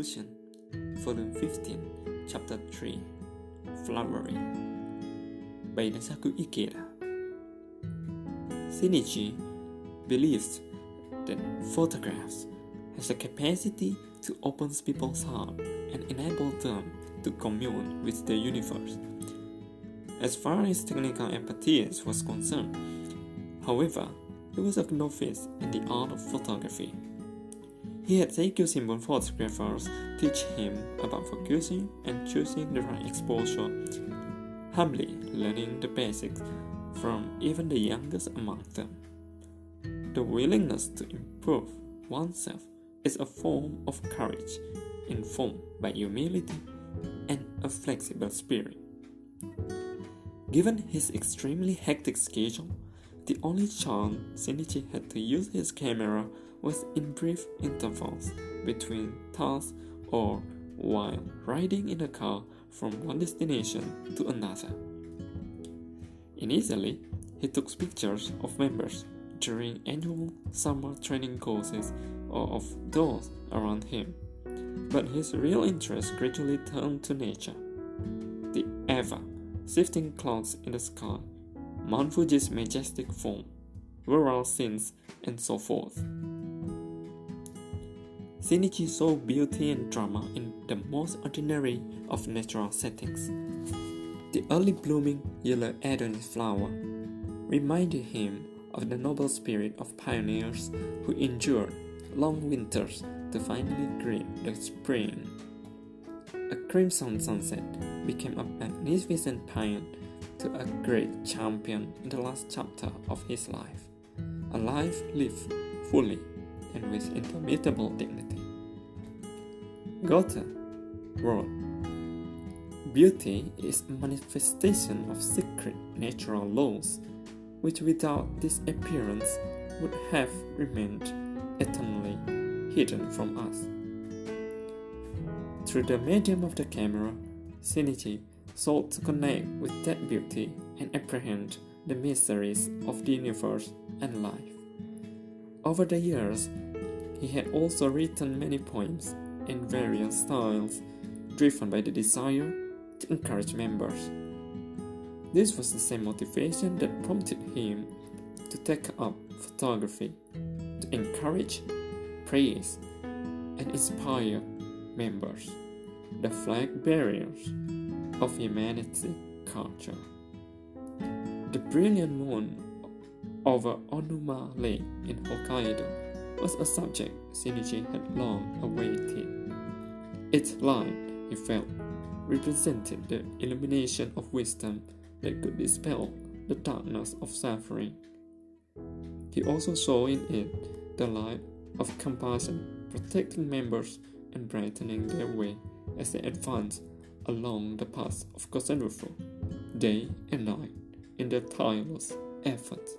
Conclusion, Volume 15, Chapter 3 Flowering by Daisaku Ikeda. Shinichi believes that photographs has the capacity to open people's heart and enable them to commune with the universe. As far as technical expertise was concerned, however, he was a novice in the art of photography. He had taken simple photographers teach him about focusing and choosing the right exposure, humbly learning the basics from even the youngest among them. The willingness to improve oneself is a form of courage informed by humility and a flexible spirit. Given his extremely hectic schedule, the only chance Shinichi had to use his camera was in brief intervals between tasks or while riding in a car from one destination to another. Initially, he took pictures of members during annual summer training courses or of those around him, but his real interest gradually turned to nature. The ever shifting clouds in the sky, Mount Fuji's majestic form, rural scenes, and so forth. Shinichi saw beauty and drama in the most ordinary of natural settings. The early blooming yellow Adonis flower reminded him of the noble spirit of pioneers who endured long winters to finally greet the spring. A crimson sunset became a magnificent paean to a great champion in the last chapter of his life, a life lived fully and with indomitable dignity. Goethe wrote, Beauty is a manifestation of secret natural laws, which without this appearance would have remained eternally hidden from us. Through the medium of the camera, Shinichi sought to connect with that beauty and apprehend the mysteries of the universe and life. Over the years, he had also written many poems in various styles, driven by the desire to encourage members. This was the same motivation that prompted him to take up photography, to encourage, praise, and inspire members, the flag bearers of humanity culture. The brilliant moon over Onuma Lake in Hokkaido was a subject Shinichi had long awaited. Its light, he felt, represented the illumination of wisdom that could dispel the darkness of suffering. He also saw in it the light of compassion, protecting members and brightening their way as they advanced along the path of kosen-rufu, day and night, in their tireless efforts.